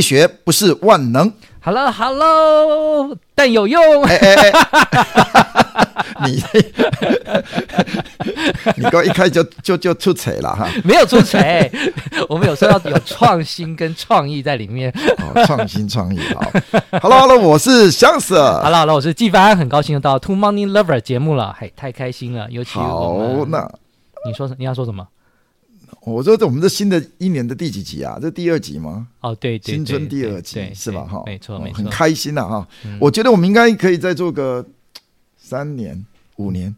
学不是万能。Hello，Hello，但有用。哎哎哎，你 你刚一开就就就出彩了哈？没有出彩，我们有时候要有创新跟创意在里面。哦，创新创意好。Hello，Hello，我是翔 Sir。Hello，Hello，我是纪凡，很高兴又到 Two Money Lover 节目了，嘿，太开心了。尤其好，那你说你要说什么？我说这我们这新的一年的第几集啊？这第二集吗？哦，对，对，新春第二集是吧？哈，没错，没错，很开心呐哈。嗯、我觉得我们应该可以再做个三年、五年、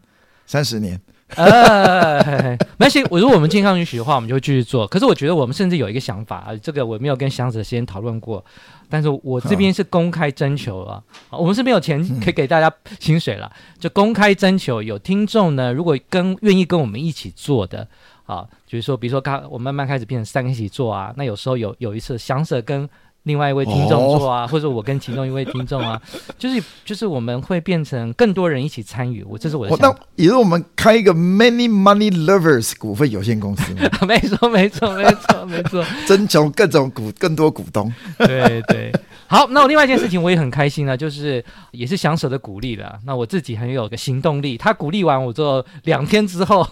三十年。呃，没关系。我如果我们健康允许的话，我们就会继续做。可是我觉得我们甚至有一个想法啊，这个我没有跟翔 Sir 先讨论过，但是我这边是公开征求了。啊、我们是没有钱可以给大家薪水了，嗯、就公开征求有听众呢，如果跟愿意跟我们一起做的。啊，就是说，比如说，刚我慢慢开始变成三个一起做啊，那有时候有有一次，翔 Sir 跟另外一位听众做啊，哦、或者我跟其中一位听众啊，就是就是我们会变成更多人一起参与。我这是我的想法。那也是我们开一个 Many Money Lovers 股份有限公司。没错，没错，没错，没错，征求各种股更多股东。对对。好，那我另外一件事情我也很开心呢，就是也是翔 Sir 的鼓励了。那我自己很有个行动力，他鼓励完我之后，两天之后，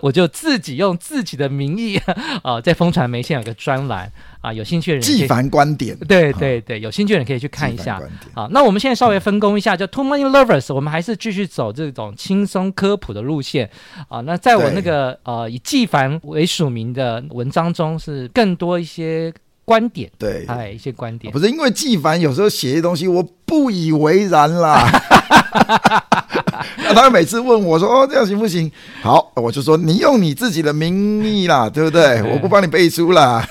我就自己用自己的名义 啊、呃，在风传媒现在有个专栏啊，有兴趣的人纪凡观点，对对对，有兴趣的人可以去看一下。好，那我们现在稍微分工一下，就 Two Money Lovers，我们还是继续走这种轻松科普的路线啊。那在我那个呃以纪凡为署名的文章中，是更多一些。观点对，哎，一些观点，不是因为纪凡有时候写些东西，我不以为然啦。那他每次问我说：“哦，这样行不行？”好，我就说：“你用你自己的名义啦，对不对？我不帮你背书啦。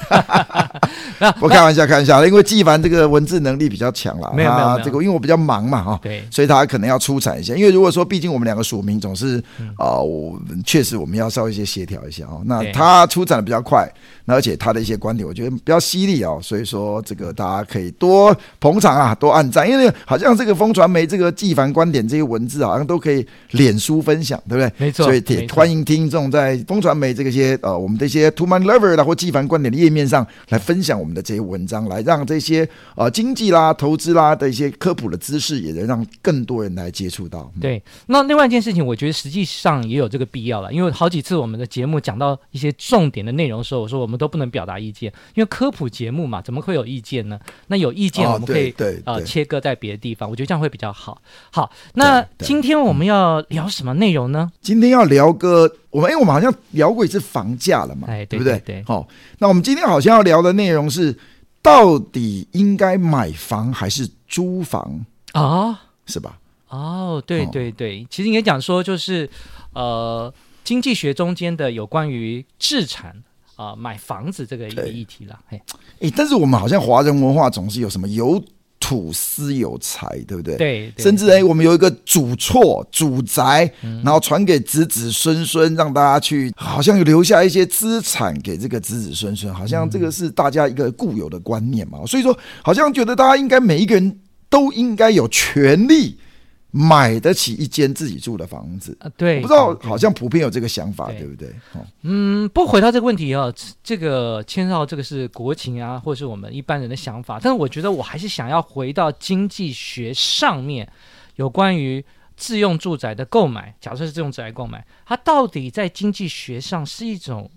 我开玩笑，开玩笑，因为纪凡这个文字能力比较强啦。没有没有，这个因为我比较忙嘛，哈，对，所以他可能要出产一些。因为如果说，毕竟我们两个署名总是啊，我确实我们要稍微一些协调一下哦。那他出产的比较快，那而且他的一些观点，我觉得比较犀利哦。所以说，这个大家可以多捧场啊，多按赞，因为好像这个风传媒这个纪凡观点这些文字好像都可以脸书分享，对不对？没错。所以也欢迎听众在风传媒这个些呃我们这些 Two Money Lover 啦或纪凡观点的页面上来分享我们的这些文章，来让这些呃经济啦、投资啦的一些科普的知识，也能让更多人来接触到。对。那另外一件事情，我觉得实际上也有这个必要了，因为好几次我们的节目讲到一些重点的内容的时候，我说我们都不能表达意见，因为科普节目嘛，怎么会有意见呢？那有意见我们可以、呃切割在别的地方，我觉得这样会比较好。好，那今天我们要聊什么内容呢？今天要聊个我们，因为我们好像聊过一次房价了嘛，哎，对不对？对，好，那我们今天好像要聊的内容是，到底应该买房还是租房啊？是吧？哦，对对对，其实应该讲说就是呃，经济学中间的有关于置产啊、呃，买房子这个一个议题了。哎，哎，但是我们好像华人文化总是有什么有。土私有财，对不对？对，甚至哎，我们有一个祖厝、祖宅，然后传给子子孙孙，让大家去，好像有留下一些资产给这个子子孙孙，好像这个是大家一个固有的观念嘛。所以说，好像觉得大家应该每一个人都应该有权利。买得起一间自己住的房子啊？对，我不知道，好像普遍有这个想法，对，对不对？嗯，不回到这个问题啊，这个牵涉到这个是国情啊，或是我们一般人的想法。但是我觉得我还是想要回到经济学上面，有关于自用住宅的购买。假设是自用住宅购买，它到底在经济学上是一种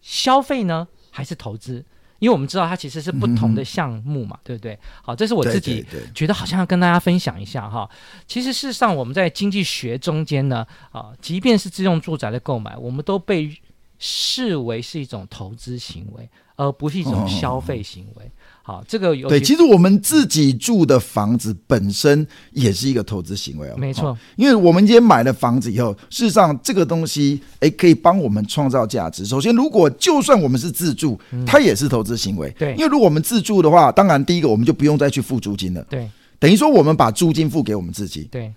消费呢，还是投资？因为我们知道它其实是不同的项目嘛，嗯、对不对？好，这是我自己觉得好像要跟大家分享一下哈。其实事实上，我们在经济学中间呢，啊，即便是自用住宅的购买，我们都被视为是一种投资行为，而不是一种消费行为。好，这个有对，其实我们自己住的房子本身也是一个投资行为哦。没错，因为我们今天买了房子以后，事实上这个东西哎可以帮我们创造价值。首先，如果就算我们是自住，它也是投资行为。对，因为如果我们自住的话，当然第一个我们就不用再去付租金了。对，等于说我们把租金付给我们自己。对。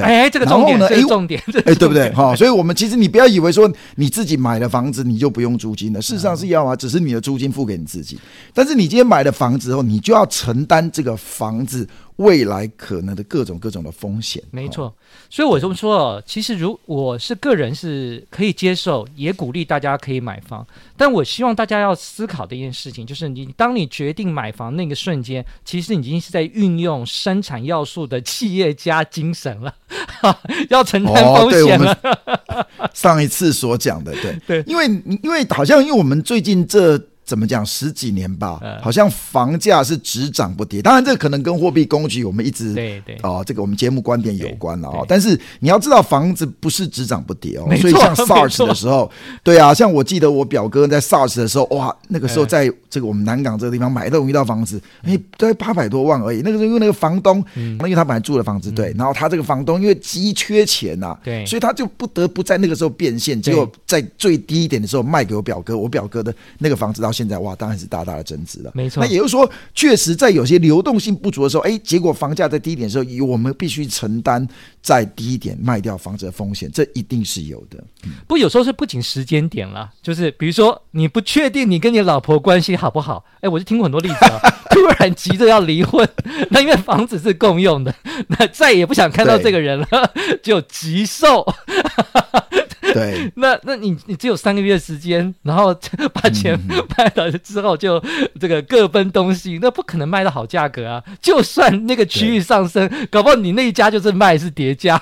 对，哎，这个重点，重点，哎，对不对？哈，所以我们其实你不要以为说你自己买了房子你就不用租金了，事实上是要啊，只是你的租金付给你自己。但是你今天买了房子后，你就要承担这个房子未来可能的各种各种的风险。没错，所以我这么说，其实如我是个人是可以接受，也鼓励大家可以买房。但我希望大家要思考的一件事情，就是你当你决定买房那个瞬间，其实你已经是在运用生产要素的企业家精神了。要承担风险了。上一次所讲的，对 对，因为因为好像因为我们最近这。怎么讲？十几年吧，好像房价是只涨不跌。当然，这可能跟货币供给我们一直对对哦，这个我们节目观点有关了哦。但是你要知道，房子不是只涨不跌哦。所以像 SARS 的时候，对啊，像我记得我表哥在 SARS 的时候，哇，那个时候在这个我们南港这个地方买到一套房子，哎，才八百多万而已。那个时候因为那个房东，因为他本来住的房子对，然后他这个房东因为急缺钱呐，对，所以他就不得不在那个时候变现，结果在最低一点的时候卖给我表哥，我表哥的那个房子到现在哇，当然是大大的增值了。没错，那也就是说，确实在有些流动性不足的时候，哎，结果房价在低点的时候，我们必须承担在低一点卖掉房子的风险，这一定是有的。嗯、不，有时候是不仅时间点了，就是比如说你不确定你跟你老婆关系好不好，哎，我就听过很多例子啊，突然急着要离婚，那因为房子是共用的，那再也不想看到这个人了，就急售。对，那那你你只有三个月时间，然后把钱卖 了之后，就这个各奔东西，那不可能卖到好价格啊！就算那个区域上升，搞不好你那一家就是卖是叠加。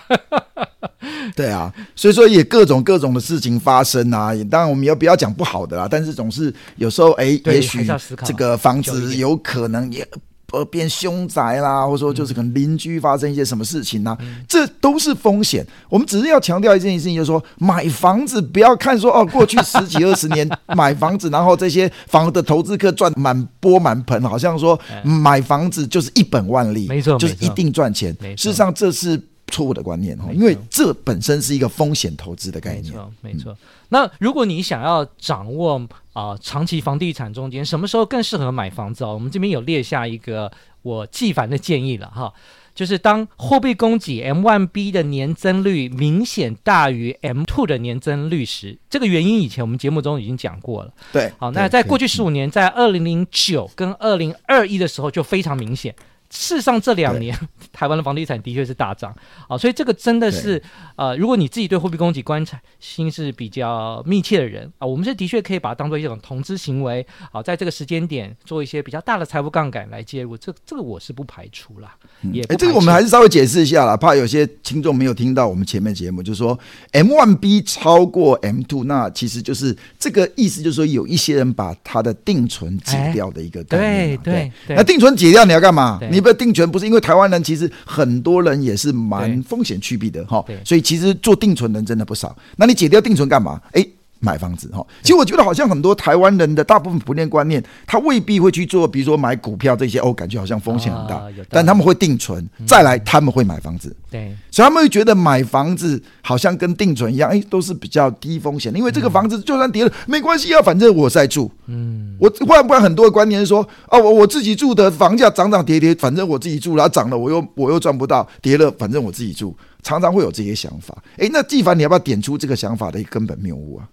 对啊，所以说也各种各种的事情发生啊。当然我们要不要讲不好的啦，但是总是有时候哎，也许这个房子有可能也。呃，变凶宅啦，或者说就是可能邻居发生一些什么事情啦、啊，嗯、这都是风险。我们只是要强调一件事情，就是说买房子不要看说哦，过去十几二十年 买房子，然后这些房的投资客赚满钵满盆，好像说买房子就是一本万利，没错，就是一定赚钱。事实上这是错误的观念哈，因为这本身是一个风险投资的概念。没错，没错。那如果你想要掌握啊、呃，长期房地产中间什么时候更适合买房子哦？我们这边有列下一个我纪凡的建议了哈，就是当货币供给 M1B 的年增率明显大于 M2 的年增率时，这个原因以前我们节目中已经讲过了。对，好，那在过去十五年，在二零零九跟二零二一的时候就非常明显。事实上，这两年台湾的房地产的确是大涨啊，所以这个真的是呃，如果你自己对货币供给观察心是比较密切的人啊，我们是的确可以把它当做一种投资行为啊，在这个时间点做一些比较大的财富杠杆来介入，这这个我是不排除啦。也哎，这个我们还是稍微解释一下啦，怕有些听众没有听到我们前面节目，就是说 M one B 超过 M two，那其实就是这个意思，就是说有一些人把他的定存解掉的一个概念。对对对，那定存解掉你要干嘛？你不要定存不是因为台湾人其实很多人也是蛮风险趋避的哈，所以其实做定存的人真的不少。那你解掉定存干嘛？哎。买房子哈，其实我觉得好像很多台湾人的大部分普遍观念，他未必会去做，比如说买股票这些哦，感觉好像风险很大，但他们会定存，再来他们会买房子，对，所以他们会觉得买房子好像跟定存一样，哎，都是比较低风险，因为这个房子就算跌了没关系啊，反正我在住，嗯，我换不然很多的观念是说，哦，我我自己住的房价涨涨跌跌，反正我自己住，然后涨了我又我又赚不到，跌了反正我自己住，常常会有这些想法，哎，那纪凡你要不要点出这个想法的根本谬误啊？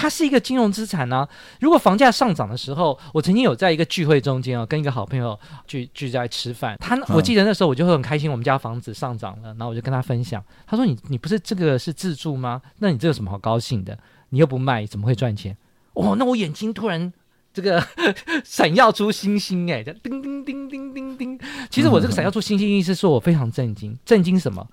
它是一个金融资产呢、啊。如果房价上涨的时候，我曾经有在一个聚会中间哦，跟一个好朋友聚聚在吃饭。他我记得那时候我就会很开心，我们家房子上涨了，然后我就跟他分享。他说：“你你不是这个是自住吗？那你这有什么好高兴的？你又不卖，怎么会赚钱？”哦，那我眼睛突然这个 闪耀出星星，哎，叮叮叮叮叮叮。其实我这个闪耀出星星意思是说我非常震惊，震惊什么？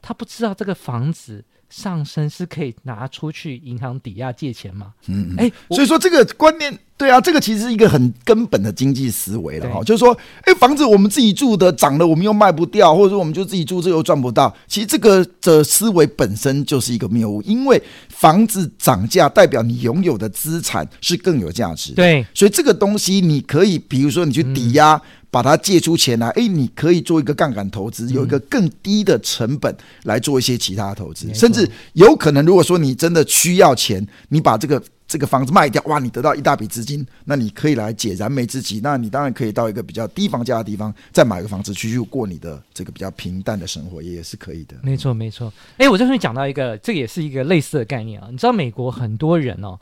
他不知道这个房子上升是可以拿出去银行抵押借钱吗？嗯，哎，所以说这个观念，对啊，这个其实是一个很根本的经济思维了哈。就是说，哎，房子我们自己住的涨了，我们又卖不掉，或者说我们就自己住这又赚不到。其实这个的思维本身就是一个谬误，因为房子涨价代表你拥有的资产是更有价值。对，所以这个东西你可以，比如说你去抵押。嗯把它借出钱来，哎，你可以做一个杠杆投资，有一个更低的成本来做一些其他投资，甚至有可能，如果说你真的需要钱，你把这个这个房子卖掉，哇，你得到一大笔资金，那你可以来解燃眉之急，那你当然可以到一个比较低房价的地方，再买个房子去过你的这个比较平淡的生活，也是可以的。没错，没错。哎，我这边讲到一个，这个也是一个类似的概念啊。你知道美国很多人哦。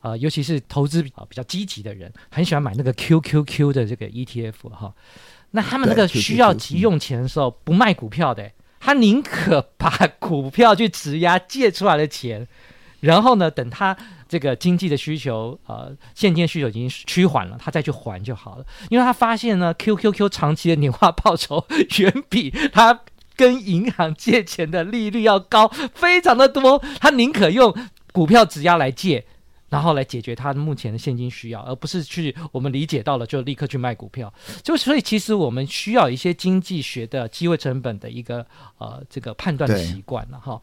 呃，尤其是投资啊比较积极的人，很喜欢买那个 QQQ 的这个 ETF 哈。那他们那个需要急用钱的时候，不卖股票的，他宁可把股票去质押借出来的钱，然后呢，等他这个经济的需求呃现金需求已经趋缓了，他再去还就好了。因为他发现呢，QQQ 长期的年化报酬 远比他跟银行借钱的利率要高，非常的多。他宁可用股票质押来借。然后来解决他目前的现金需要，而不是去我们理解到了就立刻去卖股票。就所以其实我们需要一些经济学的机会成本的一个呃这个判断习惯了哈。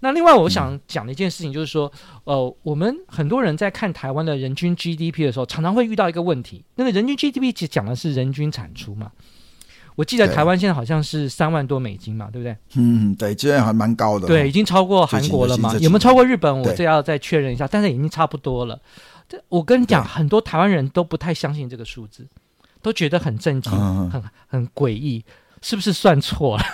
那另外我想讲的一件事情就是说，呃，我们很多人在看台湾的人均 GDP 的时候，常常会遇到一个问题，那个人均 GDP 其实讲的是人均产出嘛。我记得台湾现在好像是三万多美金嘛，对不对？嗯，对，这样还蛮高的。对，已经超过韩国了嘛？有没有超过日本？我这要再确认一下，但是已经差不多了。这我跟你讲，很多台湾人都不太相信这个数字，都觉得很震惊、嗯、很很诡异，是不是算错了？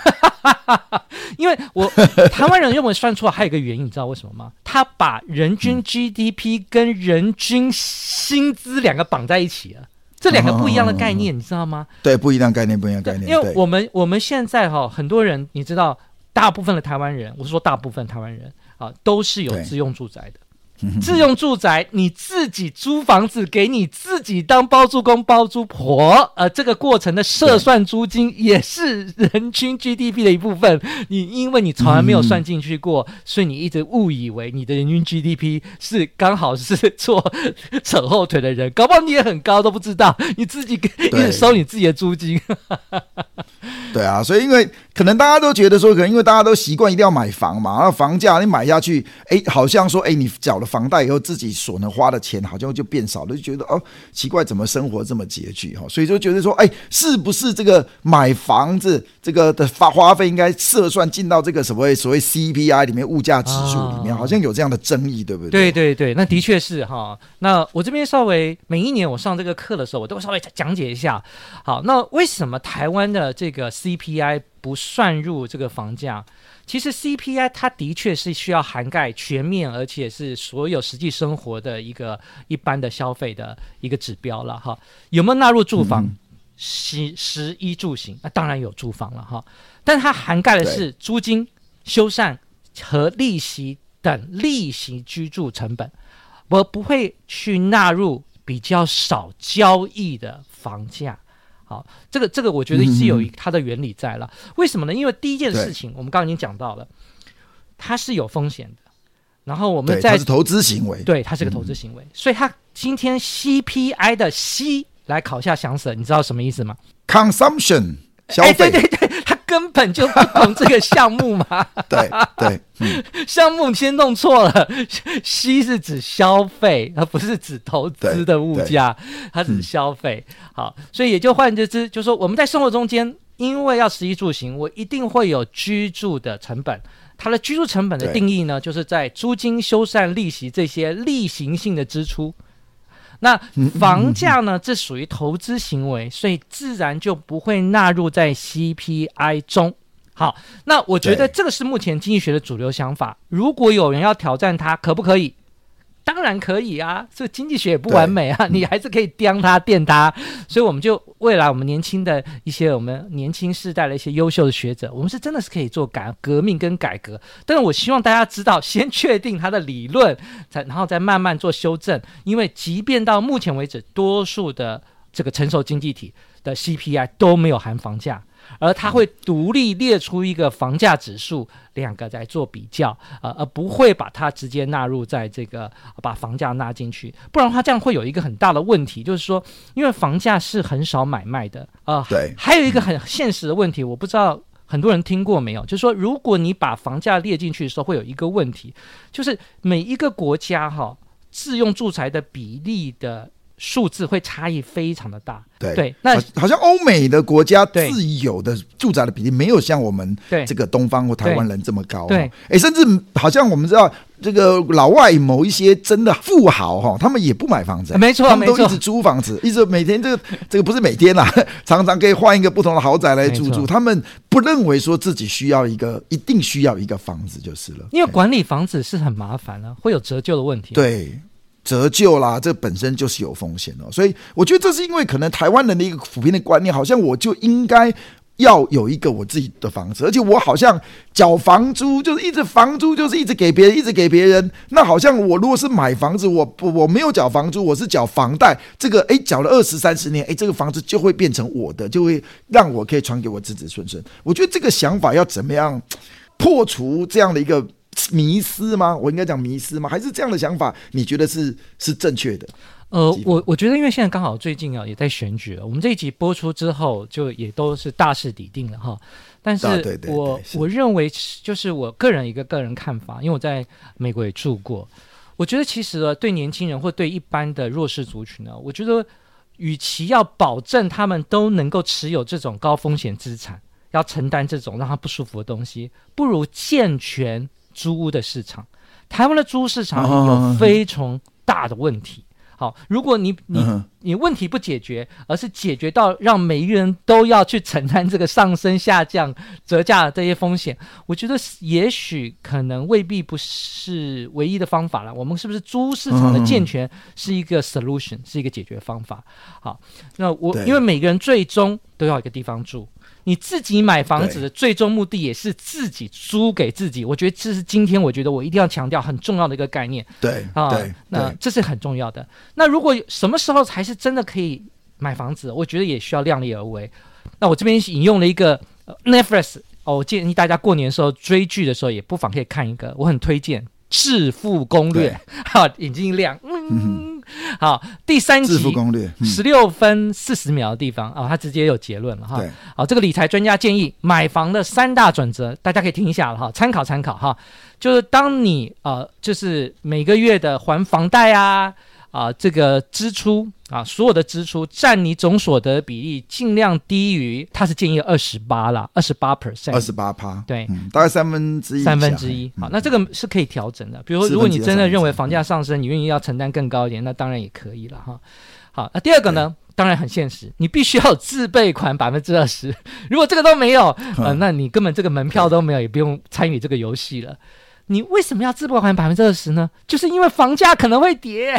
因为我 台湾人认为算错，还有一个原因，你知道为什么吗？他把人均 GDP 跟人均薪资两个绑在一起了。这两个不一样的概念，嗯、你知道吗？对，不一样概念，不一样概念。因为我们我们现在哈，很多人你知道，大部分的台湾人，我是说大部分台湾人啊，都是有自用住宅的。自用住宅，你自己租房子给你自己当包租公包租婆，呃，这个过程的设算租金也是人均 GDP 的一部分。你因为你从来没有算进去过，所以你一直误以为你的人均 GDP 是刚好是做扯后腿的人，搞不好你也很高都不知道，你自己一直收你自己的租金。对啊，所以因为可能大家都觉得说，可能因为大家都习惯一定要买房嘛，然后房价你买下去，哎，好像说，哎，你缴了房贷以后，自己所能花的钱好像就变少了，就觉得哦，奇怪，怎么生活这么拮据哈？所以就觉得说，哎，是不是这个买房子这个的花花费应该设算进到这个所谓所谓 CPI 里面物价指数里面，好像有这样的争议，对不对？对对对，那的确是哈。那我这边稍微每一年我上这个课的时候，我都会稍微讲解一下。好，那为什么台湾的这个 CPI 不算入这个房价，其实 CPI 它的确是需要涵盖全面，而且是所有实际生活的一个一般的消费的一个指标了哈。有没有纳入住房？食食衣住行，那当然有住房了哈。但它涵盖的是租金、修缮和利息等利息居住成本，我不会去纳入比较少交易的房价。好，这个这个我觉得是有一它的原理在了。嗯、为什么呢？因为第一件事情，我们刚刚已经讲到了，它是有风险的。然后我们在它是投资行为，对，它是个投资行为，嗯、所以它今天 CPI 的 C 来考下详审，你知道什么意思吗？Consumption 消费，对对对。根本就不懂这个项目嘛，对对，项目先弄错了，C 是指消费，而不是指投资的物价，它指消费。好，所以也就换言之，就是说我们在生活中间，因为要食衣住行，我一定会有居住的成本。它的居住成本的定义呢，就是在租金、修缮、利息这些例行性的支出。那房价呢？这属于投资行为，所以自然就不会纳入在 CPI 中。好，那我觉得这个是目前经济学的主流想法。如果有人要挑战它，可不可以？当然可以啊，这经济学也不完美啊，你还是可以掂它、垫它。所以我们就未来我们年轻的一些我们年轻世代的一些优秀的学者，我们是真的是可以做改革命跟改革。但是我希望大家知道，先确定它的理论，才然后再慢慢做修正。因为即便到目前为止，多数的这个成熟经济体的 CPI 都没有含房价。而它会独立列出一个房价指数，两个在做比较，呃，而不会把它直接纳入在这个把房价纳进去，不然的话这样会有一个很大的问题，就是说，因为房价是很少买卖的啊，呃、对，还有一个很现实的问题，我不知道很多人听过没有，就是说，如果你把房价列进去的时候，会有一个问题，就是每一个国家哈自用住宅的比例的。数字会差异非常的大，对对，那好，像欧美的国家自有的住宅的比例没有像我们这个东方或台湾人这么高，对，哎，甚至好像我们知道这个老外某一些真的富豪哈，他们也不买房子，没错，他们都一直租房子，一直每天这个这个不是每天啦，常常可以换一个不同的豪宅来住住，他们不认为说自己需要一个一定需要一个房子就是了，因为管理房子是很麻烦啊，会有折旧的问题，对。折旧啦，这本身就是有风险哦，所以我觉得这是因为可能台湾人的一个普遍的观念，好像我就应该要有一个我自己的房子，而且我好像缴房租就是一直房租就是一直给别人，一直给别人。那好像我如果是买房子，我不我没有缴房租，我是缴房贷，这个诶缴了二十三十年，诶这个房子就会变成我的，就会让我可以传给我子子孙孙。我觉得这个想法要怎么样破除这样的一个。迷失吗？我应该讲迷失吗？还是这样的想法？你觉得是是正确的？呃，我我觉得，因为现在刚好最近啊，也在选举了。我们这一集播出之后，就也都是大势已定了哈。但是我，我我认为，就是我个人一个个人看法，因为我在美国也住过，我觉得其实呢，对年轻人或对一般的弱势族群呢，我觉得，与其要保证他们都能够持有这种高风险资产，要承担这种让他不舒服的东西，不如健全。租屋的市场，台湾的租屋市场有非常大的问题。好，如果你你你问题不解决，而是解决到让每一个人都要去承担这个上升、下降、折价的这些风险，我觉得也许可能未必不是唯一的方法了。我们是不是租屋市场的健全是一个 solution，是一个解决方法？好，那我因为每个人最终都要一个地方住。你自己买房子的最终目的也是自己租给自己，我觉得这是今天我觉得我一定要强调很重要的一个概念。对啊，对，那这是很重要的。那如果什么时候才是真的可以买房子？我觉得也需要量力而为。那我这边引用了一个 Netflix 哦，我建议大家过年的时候追剧的时候也不妨可以看一个，我很推荐《致富攻略》。好，眼睛一亮，嗯。嗯 好，第三集攻略十六分四十秒的地方啊，他、哦、直接有结论了哈。好、哦，这个理财专家建议买房的三大准则，大家可以听一下了哈，参考参考哈。就是当你呃，就是每个月的还房贷啊。啊，这个支出啊，所有的支出占你总所得比例尽量低于，他是建议二十八啦，二十八 percent，二十八趴，对、嗯，大概三分之一，三分之一。好，那这个是可以调整的。比如说，如果你真的认为房价上升，你愿意要承担更高一点，那当然也可以了哈。好，那第二个呢，当然很现实，你必须要自备款百分之二十。如果这个都没有，呃，那你根本这个门票都没有，也不用参与这个游戏了。你为什么要自备款百分之二十呢？就是因为房价可能会跌，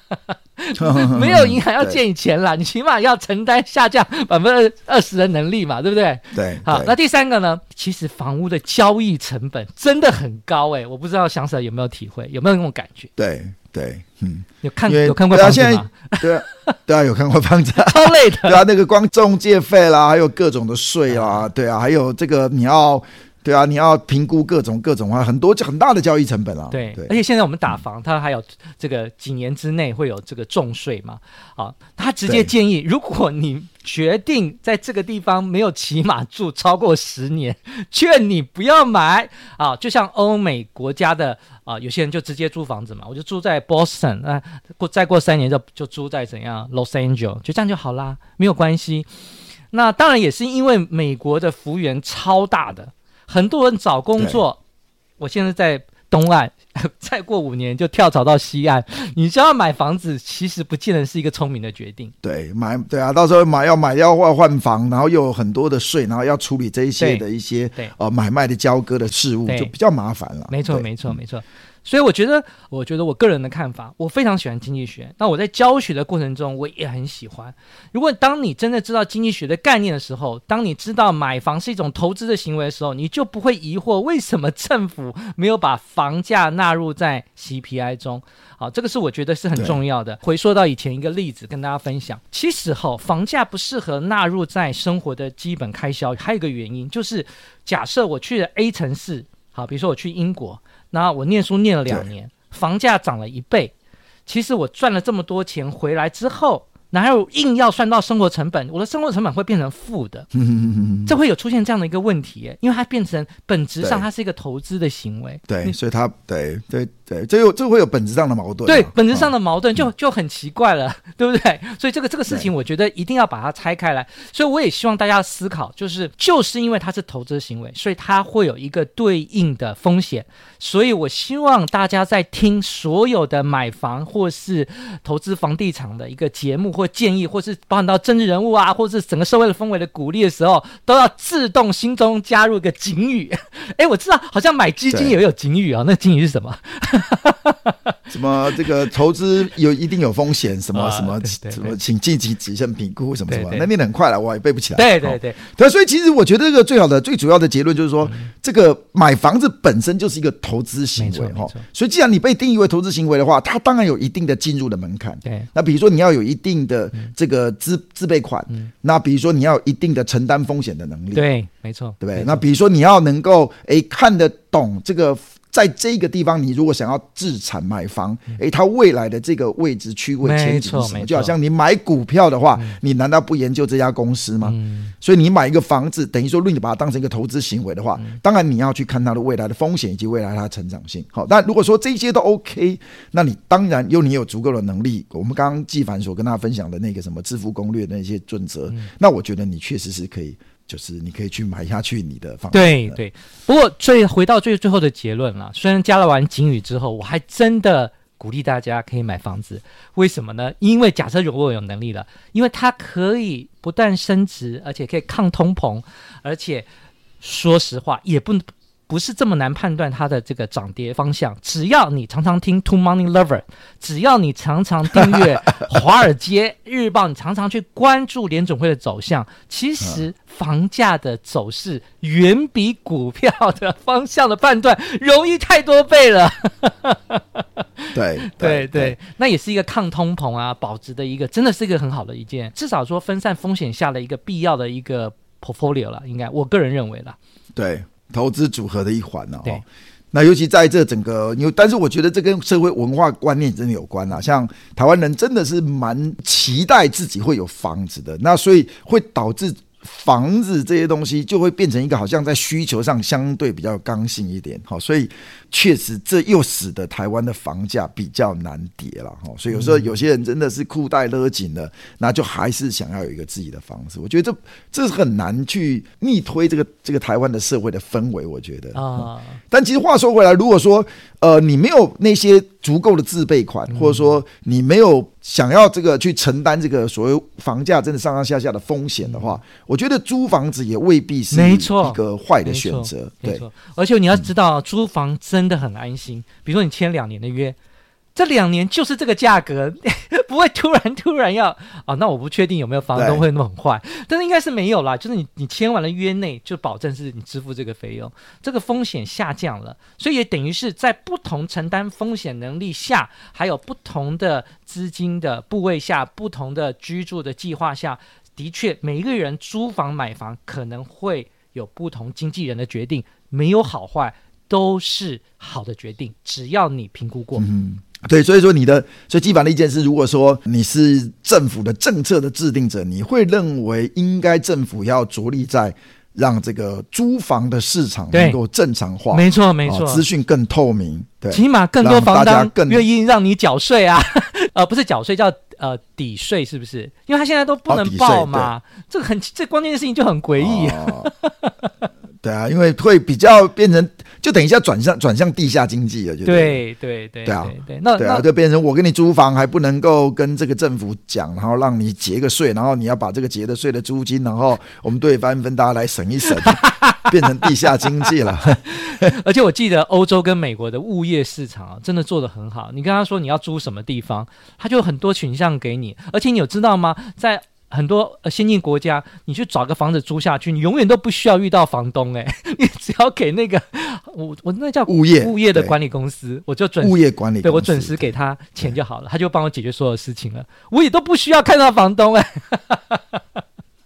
没有银行要借你钱啦，你起码要承担下降百分之二十的能力嘛，对不对？对。好，那第三个呢？其实房屋的交易成本真的很高哎、欸，我不知道翔 Sir 有没有体会，有没有那种感觉？对对，嗯，有看有看过房子吗？对啊，对啊，有看过房子，超累的。对啊，那个光中介费啦，还有各种的税啊，对啊，还有这个你要。对啊，你要评估各种各种啊，很多很大的交易成本啊。对，对，而且现在我们打房，它还有这个几年之内会有这个重税嘛？啊，他直接建议，如果你决定在这个地方没有起码住超过十年，劝你不要买啊。就像欧美国家的啊，有些人就直接租房子嘛，我就住在 Boston 啊，过再过三年就就租在怎样 Los Angeles，就这样就好啦，没有关系。那当然也是因为美国的幅员超大的。很多人找工作，我现在在东岸，再过五年就跳槽到西岸。你就要买房子，其实不见得是一个聪明的决定。对，买对啊，到时候买要买要换换房，然后又有很多的税，然后要处理这一些的一些呃买卖的交割的事务，就比较麻烦了。没错，没错，没错。所以我觉得，我觉得我个人的看法，我非常喜欢经济学。那我在教学的过程中，我也很喜欢。如果当你真的知道经济学的概念的时候，当你知道买房是一种投资的行为的时候，你就不会疑惑为什么政府没有把房价纳入在 CPI 中。好，这个是我觉得是很重要的。回溯到以前一个例子，跟大家分享，其实哈，房价不适合纳入在生活的基本开销，还有一个原因就是，假设我去了 A 城市，好，比如说我去英国。那我念书念了两年，房价涨了一倍，其实我赚了这么多钱回来之后。哪有硬要算到生活成本？我的生活成本会变成负的，这会有出现这样的一个问题，因为它变成本质上它是一个投资的行为。对，所以它对对对，这有这会有本质上的矛盾。对，本质上的矛盾就就很奇怪了，对不对？所以这个这个事情，我觉得一定要把它拆开来。所以我也希望大家思考，就是就是因为它是投资行为，所以它会有一个对应的风险。所以我希望大家在听所有的买房或是投资房地产的一个节目或建议，或是包含到政治人物啊，或是整个社会的氛围的鼓励的时候，都要自动心中加入一个警语。哎，我知道，好像买基金也有警语啊、哦，那警语是什么？什么这个投资有一定有风险？什么什么什么，请积极谨慎评估什么什么？那念得很快了，我也背不起来。对对对，对，所以其实我觉得这个最好的、最主要的结论就是说，这个买房子本身就是一个投资行为哈。所以既然你被定义为投资行为的话，它当然有一定的进入的门槛。对，那比如说你要有一定的。这个自自备款，嗯，那比如说你要有一定的承担风险的能力，对，没错，对不对？那比如说你要能够诶看得懂这个。在这个地方，你如果想要自产买房，诶，它未来的这个位置区位前景是什么？就好像你买股票的话，你难道不研究这家公司吗？所以你买一个房子，等于说，如果你把它当成一个投资行为的话，当然你要去看它的未来的风险以及未来它的成长性。好，但如果说这些都 OK，那你当然有你有足够的能力。我们刚刚纪凡所跟大家分享的那个什么致富攻略的那些准则，那我觉得你确实是可以。就是你可以去买下去你的房子。对对，不过最回到最最后的结论了。虽然加了完警语之后，我还真的鼓励大家可以买房子。为什么呢？因为假设如果我有能力了，因为它可以不但升值，而且可以抗通膨，而且说实话也不。不是这么难判断它的这个涨跌方向，只要你常常听 Two Money Lover，只要你常常订阅 《华尔街日报》，你常常去关注联总会的走向，其实房价的走势远比股票的方向的判断容易太多倍了。对 对对，对，那也是一个抗通膨啊、保值的一个，真的是一个很好的一件，至少说分散风险下的一个必要的一个 portfolio 了，应该我个人认为了。对。投资组合的一环呢，哦，那尤其在这整个，因为但是我觉得这跟社会文化观念真的有关啊。像台湾人真的是蛮期待自己会有房子的，那所以会导致。房子这些东西就会变成一个好像在需求上相对比较刚性一点，好，所以确实这又使得台湾的房价比较难跌了，哈，所以有时候有些人真的是裤带勒紧了，那就还是想要有一个自己的房子。我觉得这这是很难去逆推这个这个台湾的社会的氛围，我觉得啊。但其实话说回来，如果说呃你没有那些。足够的自备款，或者说你没有想要这个去承担这个所谓房价真的上上下下的风险的话，我觉得租房子也未必是一个坏的选择。对，而且你要知道，租房真的很安心。比如说你签两年的约。这两年就是这个价格，不会突然突然要啊？那我不确定有没有房东会那么坏，但是应该是没有啦。就是你你签完了约内，就保证是你支付这个费用，这个风险下降了，所以也等于是在不同承担风险能力下，还有不同的资金的部位下，不同的居住的计划下，的确每一个人租房买房可能会有不同经纪人的决定，没有好坏，都是好的决定，只要你评估过。嗯对，所以说你的，所以纪凡的意见是，如果说你是政府的政策的制定者，你会认为应该政府要着力在让这个租房的市场能够正常化，没错没错，资讯更透明，对，起码更多房东更愿意让你缴税啊，呃，不是缴税叫呃抵税，是不是？因为他现在都不能报嘛，这个很这关键的事情就很诡异。哦 对啊，因为会比较变成，就等一下转向转向地下经济了，就对对对对啊对，那对啊，就变成我跟你租房还不能够跟这个政府讲，然后让你结个税，然后你要把这个结的税的租金，然后我们对翻分，大家来省一省，变成地下经济了。而且我记得欧洲跟美国的物业市场啊，真的做得很好。你跟他说你要租什么地方，他就很多群像给你。而且你有知道吗？在很多先进国家，你去找个房子租下去，你永远都不需要遇到房东。哎，你只要给那个我我那叫物业物业的管理公司，我就准物业管理，对我准时给他钱就好了，他就帮我解决所有事情了，我也都不需要看到房东。哎。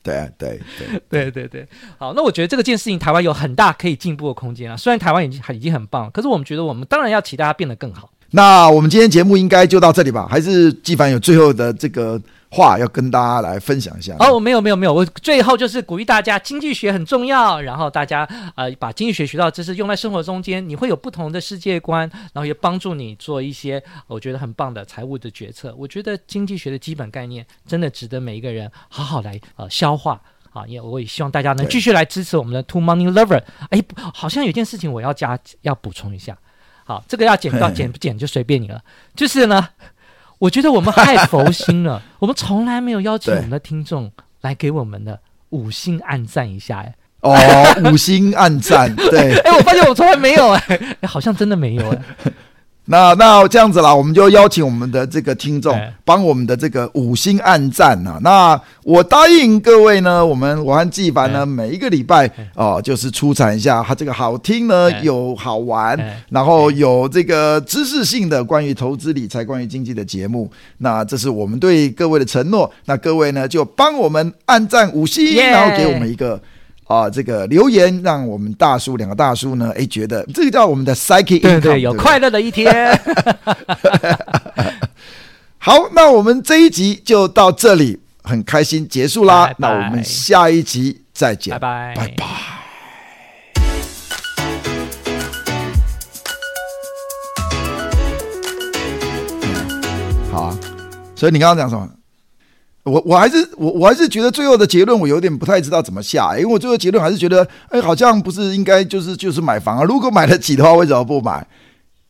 对啊，对对对对对，好，那我觉得这个件事情台湾有很大可以进步的空间啊。虽然台湾已经已经很棒，可是我们觉得我们当然要期待它变得更好。那我们今天节目应该就到这里吧？还是纪凡有最后的这个？话要跟大家来分享一下哦，没有没有没有，我最后就是鼓励大家，经济学很重要，然后大家呃把经济学学到知识用在生活中间，你会有不同的世界观，然后也帮助你做一些我觉得很棒的财务的决策。我觉得经济学的基本概念真的值得每一个人好好来呃消化啊，也我也希望大家能继续来支持我们的 Two Money Lover。哎，好像有件事情我要加要补充一下，好，这个要剪 到剪不剪就随便你了，就是呢。我觉得我们太佛心了，我们从来没有邀请我们的听众来给我们的五星暗赞一下，哎，哦，五星暗赞，对，哎，我发现我从来没有，哎，好像真的没有，哎。那那这样子啦，我们就邀请我们的这个听众帮我们的这个五星按赞啊。那我答应各位呢，我们我和纪凡呢，每一个礼拜哦，就是出产一下他这个好听呢，有好玩，然后有这个知识性的关于投资理财、关于经济的节目。那这是我们对各位的承诺。那各位呢，就帮我们按赞五星，然后给我们一个。啊，这个留言让我们大叔两个大叔呢，哎，觉得这个叫我们的 psychic income，对对，有快乐的一天。好，那我们这一集就到这里，很开心结束啦。拜拜，那我们下一集再见，拜拜，拜拜。好啊，所以你刚刚讲什么？我我还是我我还是觉得最后的结论我有点不太知道怎么下，因为我最后结论还是觉得，哎，好像不是应该就是就是买房啊？如果买得起的话，为什么不买？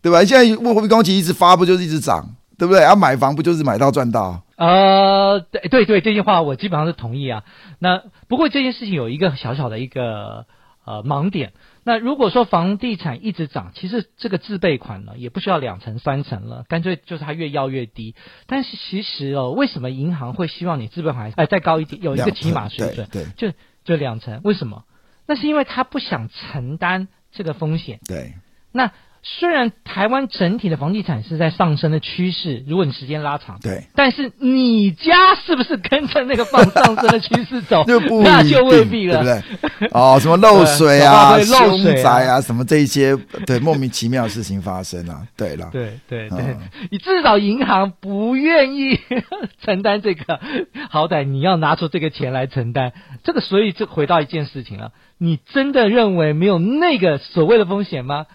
对吧？现在货币供给一直发，不就是一直涨，对不对？啊，买房不就是买到赚到？呃，对对对，这句话我基本上是同意啊。那不过这件事情有一个小小的一个呃盲点。那如果说房地产一直涨，其实这个自备款呢也不需要两成三成了，干脆就是它越要越低。但是其实哦，为什么银行会希望你自备款哎再高一点，有一个起码水准？对，就就两成。为什么？那是因为他不想承担这个风险。对，那。虽然台湾整体的房地产是在上升的趋势，如果你时间拉长，对，但是你家是不是跟着那个放上升的趋势走？就不那就未必了，对不对？哦，什么 漏水啊、凶宅啊，什么这一些，对，莫名其妙的事情发生啊，对了，对对对，你至少银行不愿意 承担这个，好歹你要拿出这个钱来承担。这个，所以就回到一件事情了，你真的认为没有那个所谓的风险吗？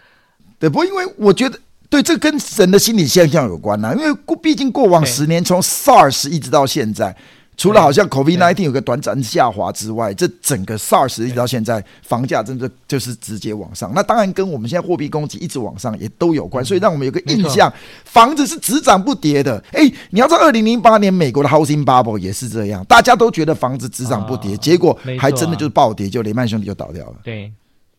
对，不过因为我觉得，对，这跟人的心理现象有关呐、啊。因为过，毕竟过往十年，从 SARS 一直到现在，除了好像 COVID-19 有个短暂下滑之外，这整个 SARS 一直到现在，房价真的就是直接往上。那当然跟我们现在货币供给一直往上也都有关，所以让我们有个印象，房子是只涨不跌的。哎，你要知道，二零零八年美国的 Housing Bubble 也是这样，大家都觉得房子只涨不跌，结果还真的就是暴跌，就雷曼兄弟就倒掉了。对，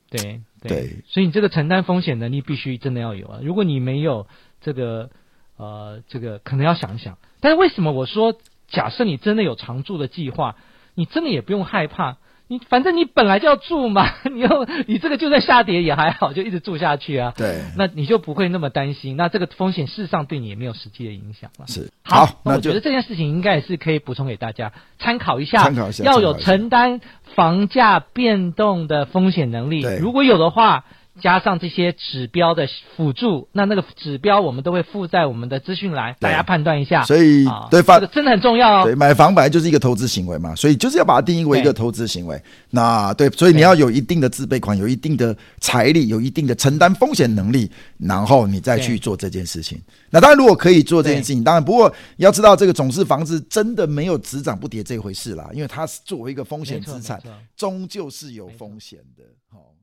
对。对，所以你这个承担风险能力必须真的要有啊！如果你没有这个，呃，这个可能要想一想。但是为什么我说，假设你真的有常住的计划，你真的也不用害怕。你反正你本来就要住嘛，你又你这个就算下跌也还好，就一直住下去啊。对，那你就不会那么担心。那这个风险事实上对你也没有实际的影响了。是好，好，那我觉得这件事情应该也是可以补充给大家参考一下，参考一下，要有承担房价变动的风险能力。如果有的话。加上这些指标的辅助，那那个指标我们都会附在我们的资讯栏，大家判断一下。所以，啊、对房、这个、真的很重要哦。对，买房本来就是一个投资行为嘛，所以就是要把它定义为一个投资行为。那对，所以你要有一定的自备款，有一定的财力，有一定的承担风险能力，然后你再去做这件事情。那当然，如果可以做这件事情，当然不过要知道，这个总是房子真的没有只涨不跌这回事啦，因为它是作为一个风险资产，终究是有风险的。好。